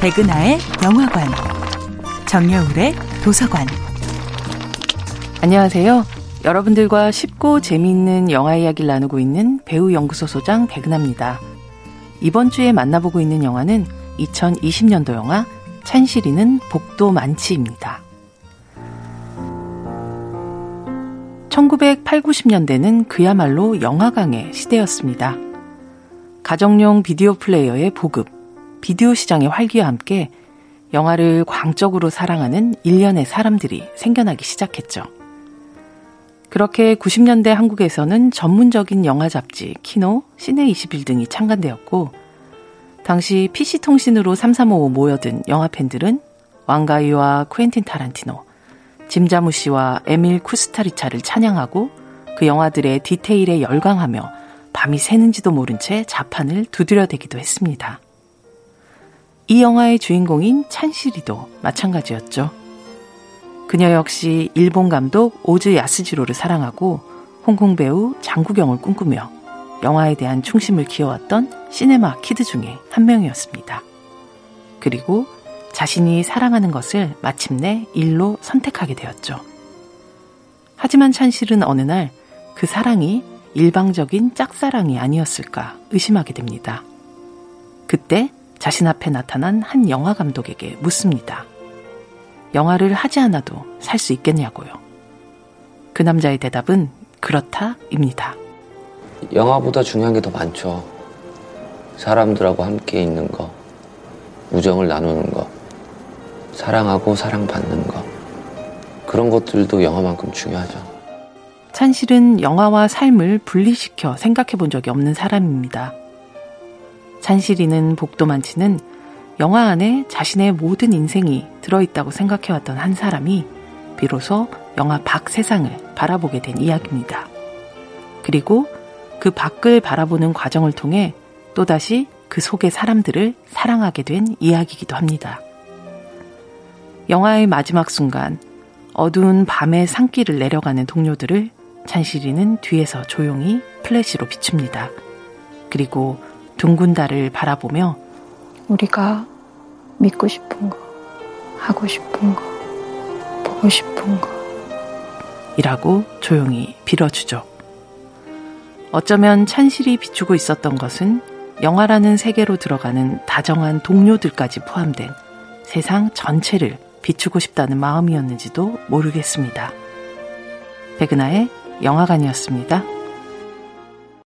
백은하의 영화관, 정여울의 도서관. 안녕하세요. 여러분들과 쉽고 재미있는 영화 이야기를 나누고 있는 배우 연구소 소장 백은하입니다. 이번 주에 만나보고 있는 영화는 2020년도 영화 찬실이는 복도 만치입니다. 1980, 90년대는 그야말로 영화강의 시대였습니다. 가정용 비디오 플레이어의 보급, 비디오 시장의 활기와 함께 영화를 광적으로 사랑하는 일련의 사람들이 생겨나기 시작했죠. 그렇게 90년대 한국에서는 전문적인 영화 잡지, 키노, 시네21 등이 창간되었고, 당시 PC통신으로 3355 모여든 영화 팬들은 왕가이와 쿠엔틴 타란티노, 짐자무시와 에밀 쿠스타리차를 찬양하고 그 영화들의 디테일에 열광하며 밤이 새는지도 모른 채 자판을 두드려대기도 했습니다. 이 영화의 주인공인 찬실이도 마찬가지였죠. 그녀 역시 일본 감독 오즈 야스지로를 사랑하고 홍콩 배우 장국영을 꿈꾸며 영화에 대한 충심을 키워왔던 cinema kid 중에 한 명이었습니다. 그리고 자신이 사랑하는 것을 마침내 일로 선택하게 되었죠. 하지만 찬실은 어느 날 그 사랑이 일방적인 짝사랑이 아니었을까 의심하게 됩니다. 그때 자신 앞에 나타난 한 영화 감독에게 묻습니다. 영화를 하지 않아도 살 수 있겠냐고요. 그 남자의 대답은 그렇다입니다. 영화보다 중요한 게 더 많죠. 사람들하고 함께 있는 거, 우정을 나누는 거, 사랑하고 사랑받는 거. 그런 것들도 영화만큼 중요하죠. 찬실은 영화와 삶을 분리시켜 생각해 본 적이 없는 사람입니다. 찬실이는 복도 만치는 영화 안에 자신의 모든 인생이 들어있다고 생각해왔던 한 사람이 비로소 영화 밖 세상을 바라보게 된 이야기입니다. 그리고 그 밖을 바라보는 과정을 통해 또다시 그 속의 사람들을 사랑하게 된 이야기이기도 합니다. 영화의 마지막 순간 어두운 밤의 산길을 내려가는 동료들을 찬실이는 뒤에서 조용히 플래시로 비춥니다. 그리고 둥근 달을 바라보며 우리가 믿고 싶은 거, 하고 싶은 거, 보고 싶은 거 이라고 조용히 빌어주죠. 어쩌면 찬실이 비추고 있었던 것은 영화라는 세계로 들어가는 다정한 동료들까지 포함된 세상 전체를 비추고 싶다는 마음이었는지도 모르겠습니다. 백은하의 영화관이었습니다.